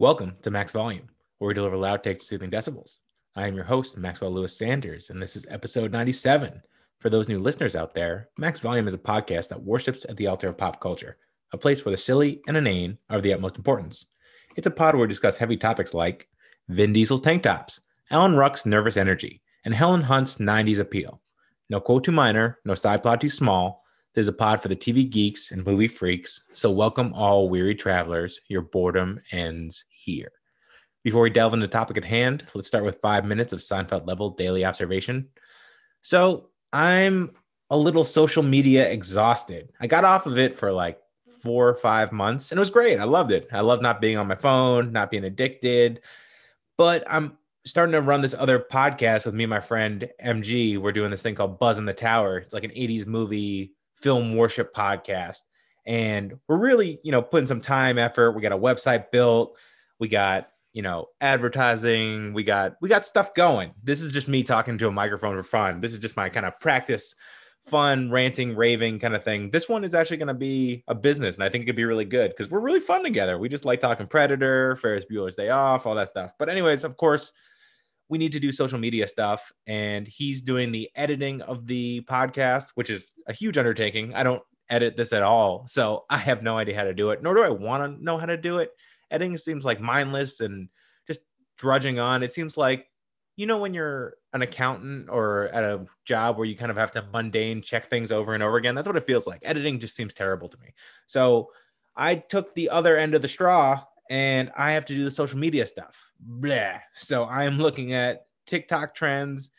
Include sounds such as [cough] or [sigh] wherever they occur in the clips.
Welcome to Max Volume, where we deliver loud takes to soothing decibels. I am your host, Maxwell Lewis Sanders, and this is episode 97. For those new listeners out there, Max Volume is a podcast that worships at the altar of pop culture, a place where the silly and inane are of the utmost importance. It's a pod where we discuss heavy topics like Vin Diesel's tank tops, Alan Ruck's nervous energy, and Helen Hunt's 90s appeal. No quote too minor, no side plot too small. There's a pod for the TV geeks and movie freaks. So welcome all weary travelers. Your boredom ends here. Before we delve into the topic at hand, let's start with five minutes of Seinfeld level daily observation. So I'm a little social media exhausted. I got off of it for like four or five months and it was great. I loved it. I love not being on my phone, not being addicted. But I'm starting to run this other podcast with me and my friend MG. We're doing this thing called Buzz in the Tower. It's like an 80s movie film worship podcast. And we're really, you know, putting some time, effort. We got a website built. We got, you know, advertising. We got we got stuff going. This is just me talking to a microphone for fun. This is just my kind of practice, fun, ranting, raving kind of thing. This one is actually going to be a business, and I think it could be really good because we're really fun together. We just like talking Predator, Ferris Bueller's Day Off, all that stuff. But anyways, of course, we need to do social media stuff and he's doing the editing of the podcast which is a huge undertaking. I don't edit this at all so i have no idea how to do it nor do i want to know how to do it. Editing seems like mindless and just drudging on. It seems like you know when you're an accountant or at a job where you kind of have to mundane check things over and over again that's what it feels like. Editing just seems terrible to me. So i took the other end of the straw and I have to do the social media stuff. Blah. So I am looking at TikTok trends,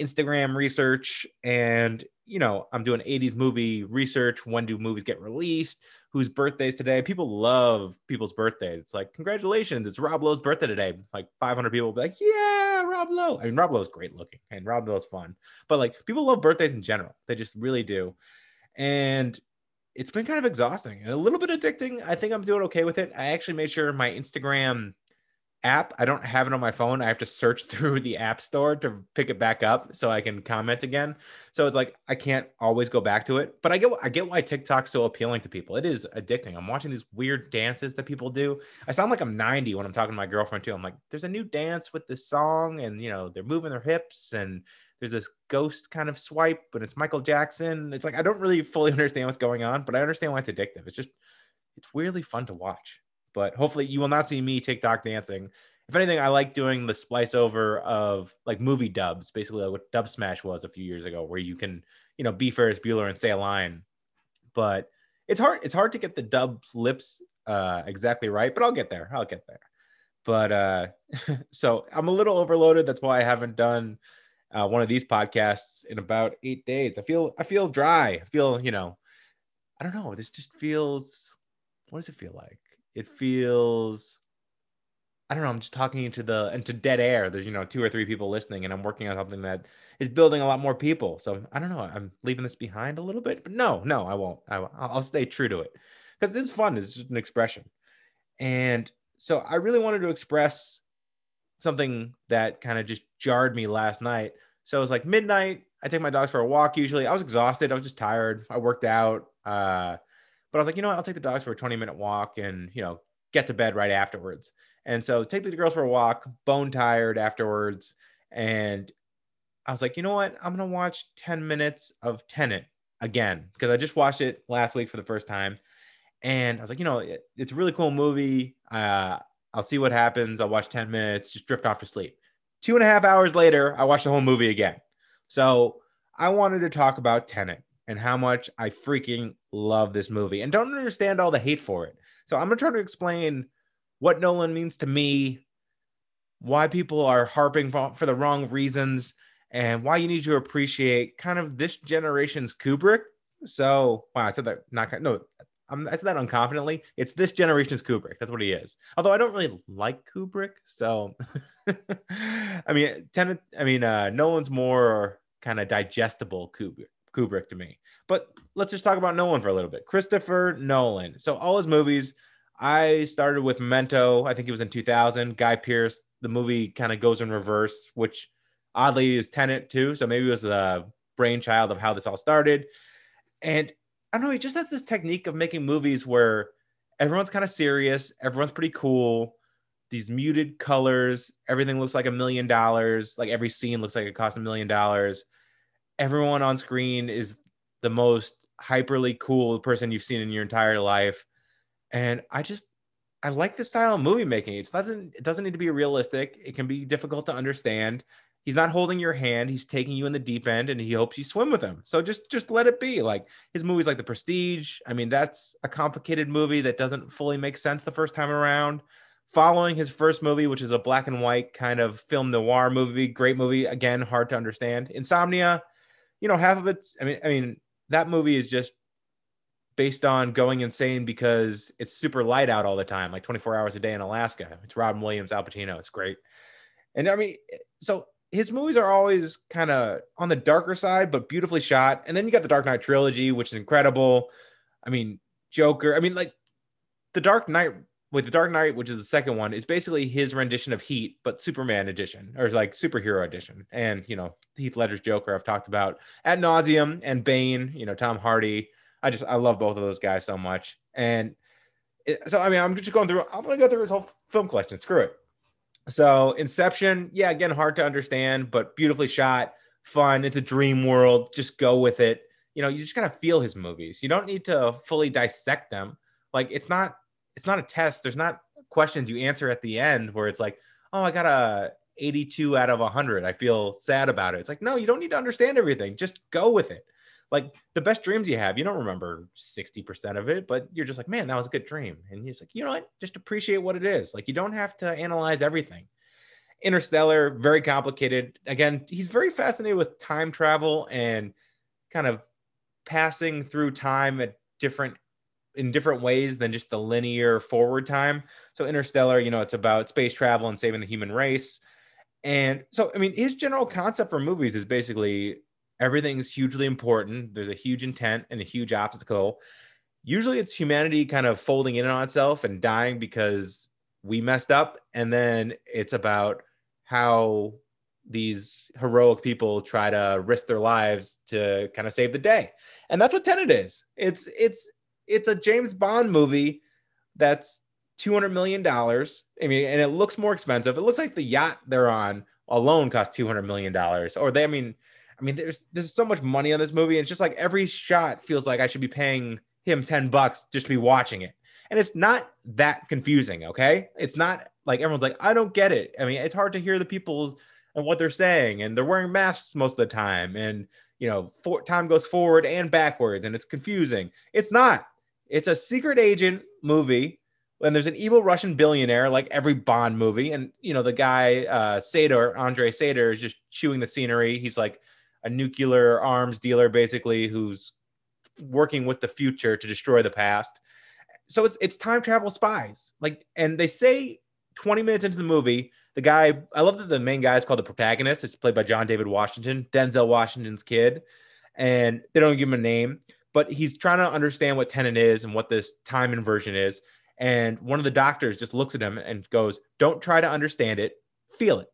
Instagram research, and you know, I'm doing 80s movie research. When do movies get released? Whose birthdays today? People love people's birthdays. It's like, congratulations, it's Rob Lowe's birthday today. Like 500 people will be like, yeah, Rob Lowe. I mean, Rob Lowe's great looking and Rob Lowe's fun, but like people love birthdays in general. They just really do. And it's been kind of exhausting and a little bit addicting. I think I'm doing okay with it. I actually made sure my Instagram app, I don't have it on my phone. I have to search [laughs] through the app store to pick it back up so I can comment again. So it's like I can't always go back to it. But I get I get why TikTok's so appealing to people. It is addicting. I'm watching these weird dances that people do. I sound like I'm 90 when I'm talking to my girlfriend too. I'm like, there's a new dance with this song, and you know, they're moving their hips and there's this ghost kind of swipe, but it's Michael Jackson. It's like I don't really fully [laughs] understand what's going on, but I understand why it's addictive. It's just it's weirdly fun to watch. But hopefully you will not see me TikTok dancing. If anything, I like doing the splice over of like movie dubs, basically like what Dubsmash was a few years ago, where you can, you know, be Ferris Bueller and say a line. But it's hard, it's hard to get the dub lips uh exactly right, but I'll get there. I'll get there. But uh [laughs] so I'm a little overloaded. That's why I haven't done uh, one of these podcasts in about eight days. I feel I feel dry. I feel you know, I don't know. This just feels. What does it feel like? It feels. I don't know. I'm just talking into the into dead air. There's you know two or three people listening, and I'm working on something that is building a lot more people. So I don't know. I'm leaving this behind a little bit, but no, no, I won't. I, I'll stay true to it because it's fun. It's just an expression, and so I really wanted to express something that kind of just jarred me last night. So it was like midnight. I take my dogs for a walk usually. I was exhausted. I was just tired. I worked out. Uh, but I was like, you know what? I'll take the dogs for a 20 minute walk and, you know, get to bed right afterwards. And so take the girls for a walk, bone tired afterwards. And I was like, you know what? I'm going to watch 10 minutes of Tenet again because I just watched it last week for the first time. And I was like, you know, it, it's a really cool movie. Uh, I'll see what happens. I'll watch 10 minutes, just drift off to sleep. Two and a half hours later, I watched the whole movie again. So I wanted to talk about Tenet and how much I freaking love this movie and don't understand all the hate for it. So I'm going to try to explain what Nolan means to me, why people are harping for, the wrong reasons, and why you need to appreciate kind of this generation's Kubrick. So, wow, I said that not kind no, I'm, I said that unconfidently. It's this generation's Kubrick. That's what he is. Although I don't really like Kubrick, so [laughs] I mean, Tenet, I mean, uh, Nolan's more kind of digestible Kubrick, Kubrick to me. But let's just talk about Nolan for a little bit. Christopher Nolan. So all his movies. I started with Memento. I think it was in 2000. Guy Pearce. The movie kind of goes in reverse, which oddly is Tenet too. So maybe it was the brainchild of how this all started. And I don't know. He just has this technique of making movies where everyone's kind of serious, everyone's pretty cool. these muted colors. Everything looks like a million dollars. Like every scene looks like it cost a million dollars. Everyone on screen is the most hyperly cool person you've seen in your entire life. And I just I like the style of movie making. It doesn't it doesn't need to be realistic. It can be difficult to understand. He's not holding your hand. He's taking you in the deep end, and he hopes you swim with him. So just just let it be. Like his movies, like The Prestige. I mean, that's a complicated movie that doesn't fully make sense the first time around. Following his first movie, which is a black and white kind of film noir movie, great movie. Again, hard to understand. Insomnia, you know, half of it's. I mean, I mean, that movie is just based on going insane because it's super light out all the time, like 24 hours a day in Alaska. It's Robin Williams, Al Pacino. It's great. And I mean, so his movies are always kind of on the darker side, but beautifully shot. And then you got the Dark Knight trilogy, which is incredible. I mean, Joker. I mean, like the Dark Knight with the Dark Knight, which is the second one, is basically his rendition of Heat, but Superman edition or like superhero edition. And you know, Heath Ledger's Joker, I've talked about ad nauseum, and Bane. You know, Tom Hardy I just I love both of those guys so much. And it, so I mean, I'm just going through. I'm gonna go through his whole film collection. Screw it. So Inception, yeah, again, hard to understand, but beautifully shot, fun. It's a dream world. Just go with it. You know, you just gotta feel his movies. You don't need to fully dissect them. Like it's not it's not a test. There's not questions you answer at the end where it's like, oh, I got a 82 out of 100. I feel sad about it. It's like, no, you don't need to understand everything. Just go with it like the best dreams you have, you don't remember 60% of it, but you're just like, man, that was a good dream. And you're just like, you know what? Just appreciate what it is. Like you don't have to analyze everything. Interstellar, very complicated. Again, he's very fascinated with time travel and kind of passing through time at different in different ways than just the linear forward time. So Interstellar, you know, it's about space travel and saving the human race. And so I mean, his general concept for movies is basically everything's hugely important. There's a huge intent and a huge obstacle. Usually it's humanity kind of folding in on itself and dying because we messed up. And then it's about how these heroic people try to risk their lives to kind of save the day. And that's what Tenet is. It's it's it's a James Bond movie that's 200 million dollars. I mean, and it looks more expensive. It looks like the yacht they're on alone cost 200 million dollars. Or they I mean, I mean, there's there's so much money on this movie. And it's just like every shot feels like I should be paying him 10 bucks just to be watching it. And it's not that confusing, okay? It's not like everyone's like, I don't get it. I mean, it's hard to hear the people and what they're saying, and they're wearing masks most of the time, and you know, for, time goes forward and backwards, and it's confusing. It's not. It's a secret agent movie and there's an evil Russian billionaire like every Bond movie. And you know, the guy uh Sator, Andre Sator, is just chewing the scenery. He's like a nuclear arms dealer basically who's working with the future to destroy the past. So it's it's time travel spies. Like and they say 20 minutes into the movie, the guy I love that the main guy is called the protagonist. It's played by John David Washington, Denzel Washington's kid. And they don't give him a name, but he's trying to understand what Tenet is and what this time inversion is. And one of the doctors just looks at him and goes, Don't try to understand it, feel it.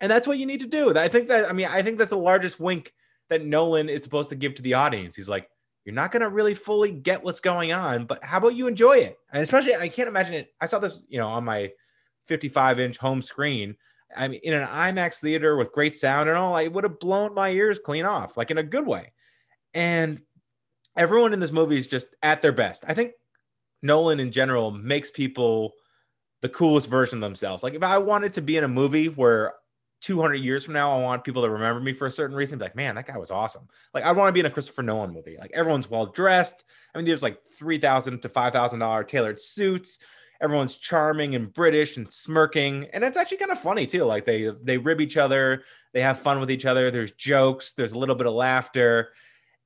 And that's what you need to do. I think that, I mean, I think that's the largest wink that Nolan is supposed to give to the audience. He's like, you're not to really fully get what's going on, but how about you enjoy it? And especially, I can't imagine it. I saw this, you know, on my 55 inch home screen. I mean, in an IMAX theater with great sound and all, I would have blown my ears clean off, like in a good way. And everyone in this movie is just at their best. I think Nolan in general makes people the coolest version of themselves. Like if I wanted to be in a movie where 200 years from now, I want people to remember me for a certain reason. Be like, man, that guy was awesome. Like, I want to be in a Christopher Nolan movie. Like, everyone's well dressed. I mean, there's like three thousand to five thousand dollar tailored suits. Everyone's charming and British and smirking, and it's actually kind of funny too. Like they they rib each other, they have fun with each other. There's jokes, there's a little bit of laughter,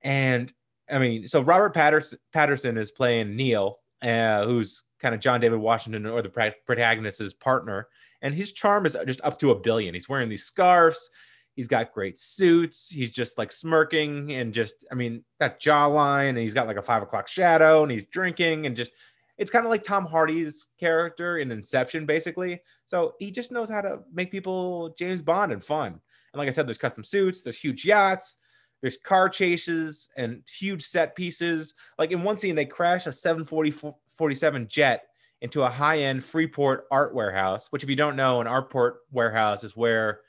and I mean, so Robert Pattinson Pattinson is playing Neil, uh, who's kind of John David Washington or the protagonist's partner and his charm is just up to a billion. He's wearing these scarves. He's got great suits. He's just like smirking and just, I mean, that jawline. And he's got like a five o'clock shadow and he's drinking and just, it's kind of like Tom Hardy's character in Inception, basically. So he just knows how to make people James Bond and fun. And like I said, there's custom suits, there's huge yachts, there's car chases and huge set pieces. Like in one scene, they crash a 747 jet into a high-end Freeport art warehouse. Which, if you don't know, an art port warehouse is where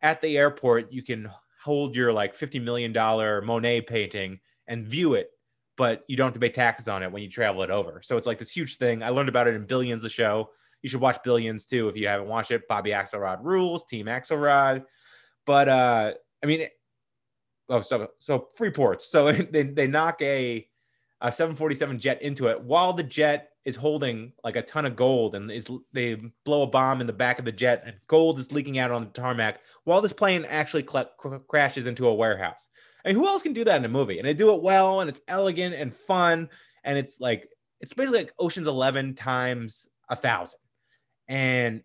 at the airport you can hold your like fifty million dollar Monet painting and view it, but you don't have to pay taxes on it when you travel it over. So it's like this huge thing. I learned about it in Billions, the show. You should watch Billions too if you haven't watched it. Bobby Axelrod rules, Team Axelrod. But uh, I mean, oh, so so Freeports. So [laughs] they they knock a a 747 jet into it while the jet is holding like a ton of gold and is they blow a bomb in the back of the jet and gold is leaking out on the tarmac while this plane actually cl- cr- crashes into a warehouse. Mean, who else can do that in a movie? And they do it well and it's elegant and fun and it's like it's basically like Ocean's 11 times a thousand. And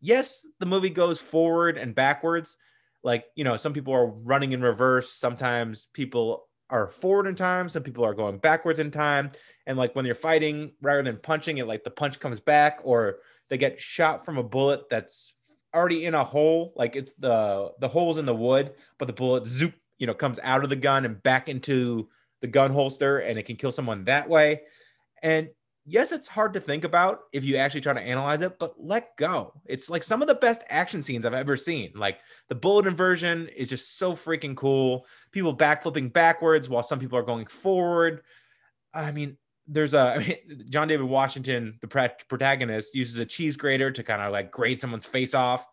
yes, the movie goes forward and backwards. Like, you know, some people are running in reverse, sometimes people are forward in time, some people are going backwards in time. And like when you're fighting, rather than punching it, like the punch comes back, or they get shot from a bullet that's already in a hole, like it's the the holes in the wood, but the bullet zoop, you know, comes out of the gun and back into the gun holster, and it can kill someone that way. And yes, it's hard to think about if you actually try to analyze it, but let go. It's like some of the best action scenes I've ever seen. Like the bullet inversion is just so freaking cool. People backflipping backwards while some people are going forward. I mean, there's a [laughs] I mean, John David Washington, the protagonist, uses a cheese grater to kind of like grate someone's face off.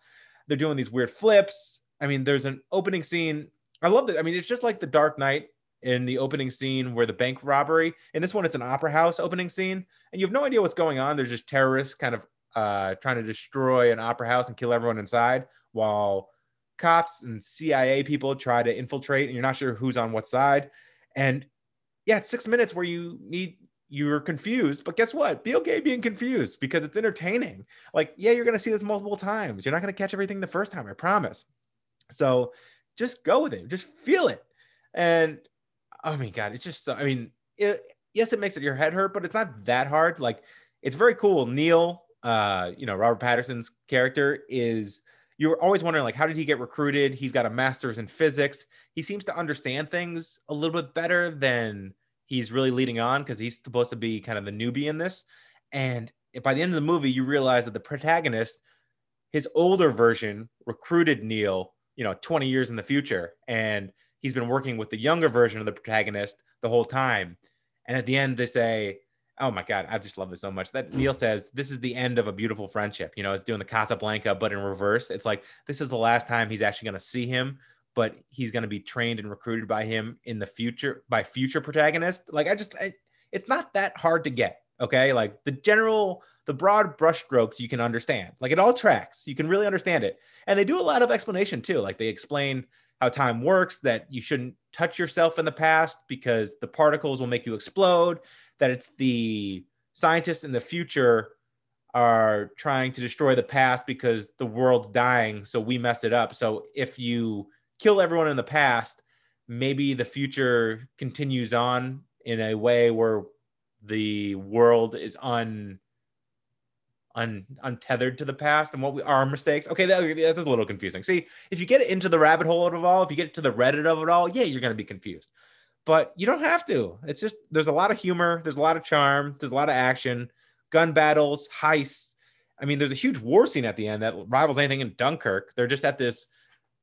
They're doing these weird flips. I mean, there's an opening scene. I love that. I mean, it's just like the Dark Knight in the opening scene where the bank robbery. In this one, it's an opera house opening scene, and you have no idea what's going on. There's just terrorists kind of uh, trying to destroy an opera house and kill everyone inside, while cops and CIA people try to infiltrate, and you're not sure who's on what side. And yeah, it's six minutes where you need you're confused, but guess what? Be okay being confused because it's entertaining. Like, yeah, you're gonna see this multiple times. You're not gonna catch everything the first time, I promise. So just go with it, just feel it. And oh my god, it's just so. I mean, it, yes, it makes it your head hurt, but it's not that hard. Like it's very cool. Neil, uh, you know, Robert Pattinson's character is. You're always wondering, like, how did he get recruited? He's got a master's in physics. He seems to understand things a little bit better than he's really leading on because he's supposed to be kind of the newbie in this. And by the end of the movie, you realize that the protagonist, his older version, recruited Neil, you know, 20 years in the future. And he's been working with the younger version of the protagonist the whole time. And at the end, they say, Oh my God, I just love this so much. That hmm. Neil says, This is the end of a beautiful friendship. You know, it's doing the Casablanca, but in reverse. It's like, this is the last time he's actually going to see him, but he's going to be trained and recruited by him in the future, by future protagonists. Like, I just, I, it's not that hard to get. Okay. Like the general, the broad brushstrokes you can understand. Like it all tracks. You can really understand it. And they do a lot of explanation too. Like they explain how time works, that you shouldn't touch yourself in the past because the particles will make you explode, that it's the scientists in the future are trying to destroy the past because the world's dying, so we messed it up. So if you kill everyone in the past, maybe the future continues on in a way where the world is un un, untethered to the past and what we our mistakes. Okay, that, that's a little confusing. See, if you get into the rabbit hole of it all, if you get to the Reddit of it all, yeah, you're gonna be confused. But you don't have to. It's just there's a lot of humor, there's a lot of charm, there's a lot of action, gun battles, heists. I mean, there's a huge war scene at the end that rivals anything in Dunkirk. They're just at this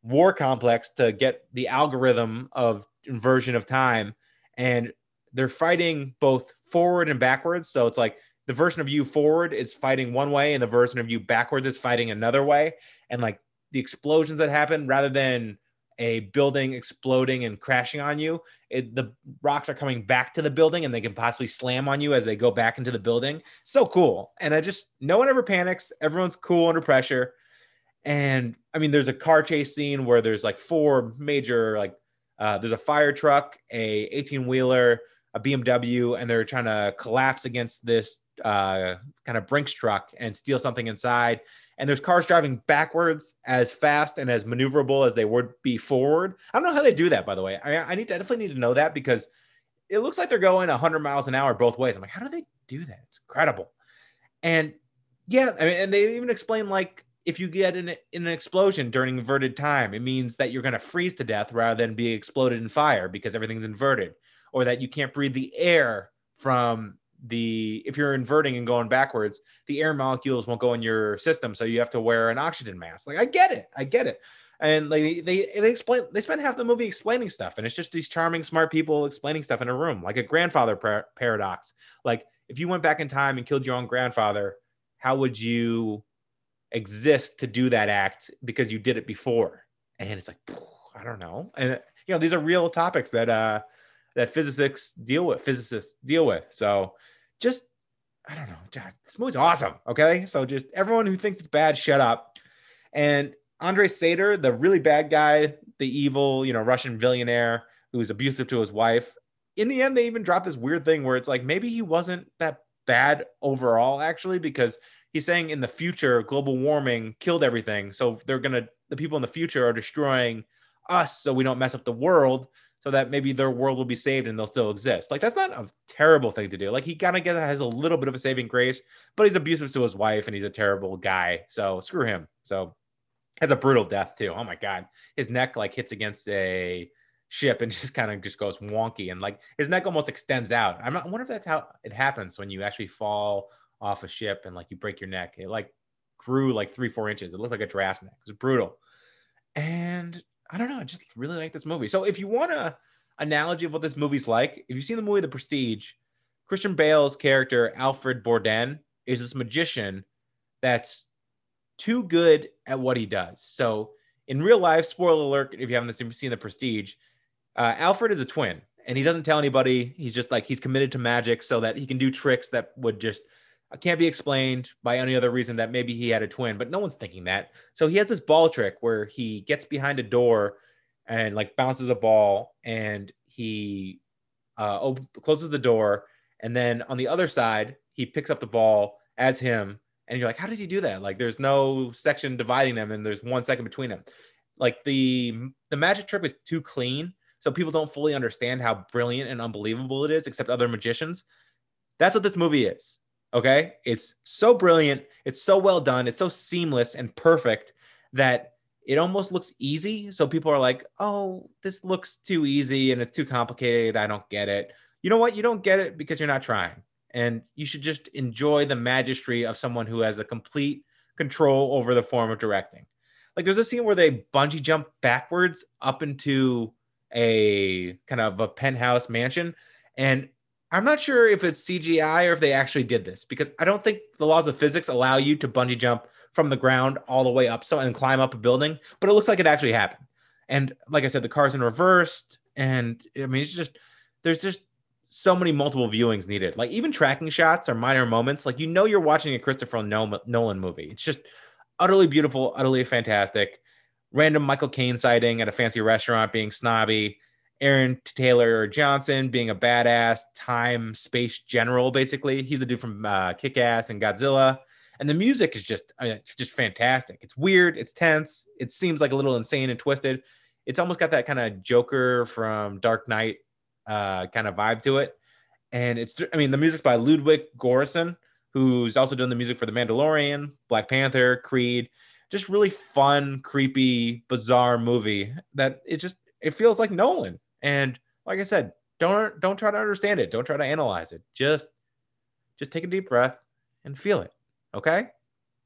war complex to get the algorithm of inversion of time, and they're fighting both forward and backwards. So it's like the version of you forward is fighting one way and the version of you backwards is fighting another way. And like the explosions that happen rather than a building exploding and crashing on you it, the rocks are coming back to the building and they can possibly slam on you as they go back into the building. So cool. And i just no one ever panics. Everyone's cool under pressure. And i mean there's a car chase scene where there's like four major like uh, there's a fire truck a 18 wheeler a bmw and they're trying to collapse against this uh, kind of Brinks truck and steal something inside. And there's cars driving backwards as fast and as maneuverable as they would be forward. I don't know how they do that, by the way. I, I need to I definitely need to know that because it looks like they're going 100 miles an hour both ways. I'm like, how do they do that? It's incredible. And yeah, I mean, and they even explain like if you get in, in an explosion during inverted time, it means that you're going to freeze to death rather than be exploded in fire because everything's inverted, or that you can't breathe the air from the if you're inverting and going backwards, the air molecules won't go in your system, so you have to wear an oxygen mask. Like I get it, I get it. And like they they explain they spend half the movie explaining stuff, and it's just these charming, smart people explaining stuff in a room, like a grandfather par- paradox. Like if you went back in time and killed your own grandfather, how would you exist to do that act because you did it before? And it's like I don't know, and you know these are real topics that uh that physicists deal with, physicists deal with. So just I don't know, Jack, this movie's awesome. Okay. So just everyone who thinks it's bad, shut up. And andre Sator, the really bad guy, the evil, you know, Russian billionaire who's abusive to his wife. In the end, they even dropped this weird thing where it's like maybe he wasn't that bad overall, actually, because he's saying in the future, global warming killed everything. So they're gonna the people in the future are destroying us so we don't mess up the world so that maybe their world will be saved and they'll still exist. Like that's not a terrible thing to do. Like he kind of has a little bit of a saving grace, but he's abusive to his wife and he's a terrible guy. So screw him. So has a brutal death too. Oh my god, his neck like hits against a ship and [laughs] just kind of just goes wonky and like his neck almost extends out. I'm not, I wonder if that's how it happens when you actually fall off a ship and like you break your neck. It like grew like three four inches. It looked like a giraffe neck. It was brutal. And I don't know. I just really like this movie. So if you want a analogy of what this movie's like, if you've seen the movie The Prestige, Christian Bale's character Alfred Borden is this magician that's too good at what he does. So in real life, spoiler alert, if you haven't seen The Prestige, uh, Alfred is a twin and he doesn't tell anybody. He's just like he's committed to magic so that he can do tricks that would just can't be explained by any other reason that maybe he had a twin, but no one's thinking that. So he has this ball trick where he gets behind a door and like bounces a ball and he uh, op- closes the door. And then on the other side, he picks up the ball as him. And you're like, how did he do that? Like there's no section dividing them and there's one second between them. Like the the magic trick is too clean. So people don't fully understand how brilliant and unbelievable it is, except other magicians. That's what this movie is Okay. It's so brilliant. It's so well done. It's so seamless and perfect that it almost looks easy. So people are like, oh, this looks too easy and it's too complicated. I don't get it. You know what? You don't get it because you're not trying. And you should just enjoy the magistry of someone who has a complete control over the form of directing. Like there's a scene where they bungee jump backwards up into a kind of a penthouse mansion. And I'm not sure if it's CGI or if they actually did this because I don't think the laws of physics allow you to bungee jump from the ground all the way up so and climb up a building, but it looks like it actually happened. And like I said, the car's in reversed, and I mean it's just there's just so many multiple viewings needed. Like even tracking shots are minor moments. Like you know you're watching a Christopher Nolan movie. It's just utterly beautiful, utterly fantastic. Random Michael Caine sighting at a fancy restaurant being snobby Aaron Taylor Johnson being a badass time space general, basically. He's the dude from uh, Kick Ass and Godzilla. And the music is just, just fantastic. It's weird, it's tense, it seems like a little insane and twisted. It's almost got that kind of Joker from Dark Knight uh, kind of vibe to it. And it's, I mean, the music's by Ludwig Göransson, who's also doing the music for The Mandalorian, Black Panther, Creed. Just really fun, creepy, bizarre movie that it just it feels like Nolan. And like I said, don't don't try to understand it. Don't try to analyze it. Just just take a deep breath and feel it. Okay?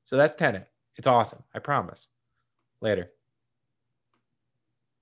So that's Tenet. It's awesome. I promise. Later.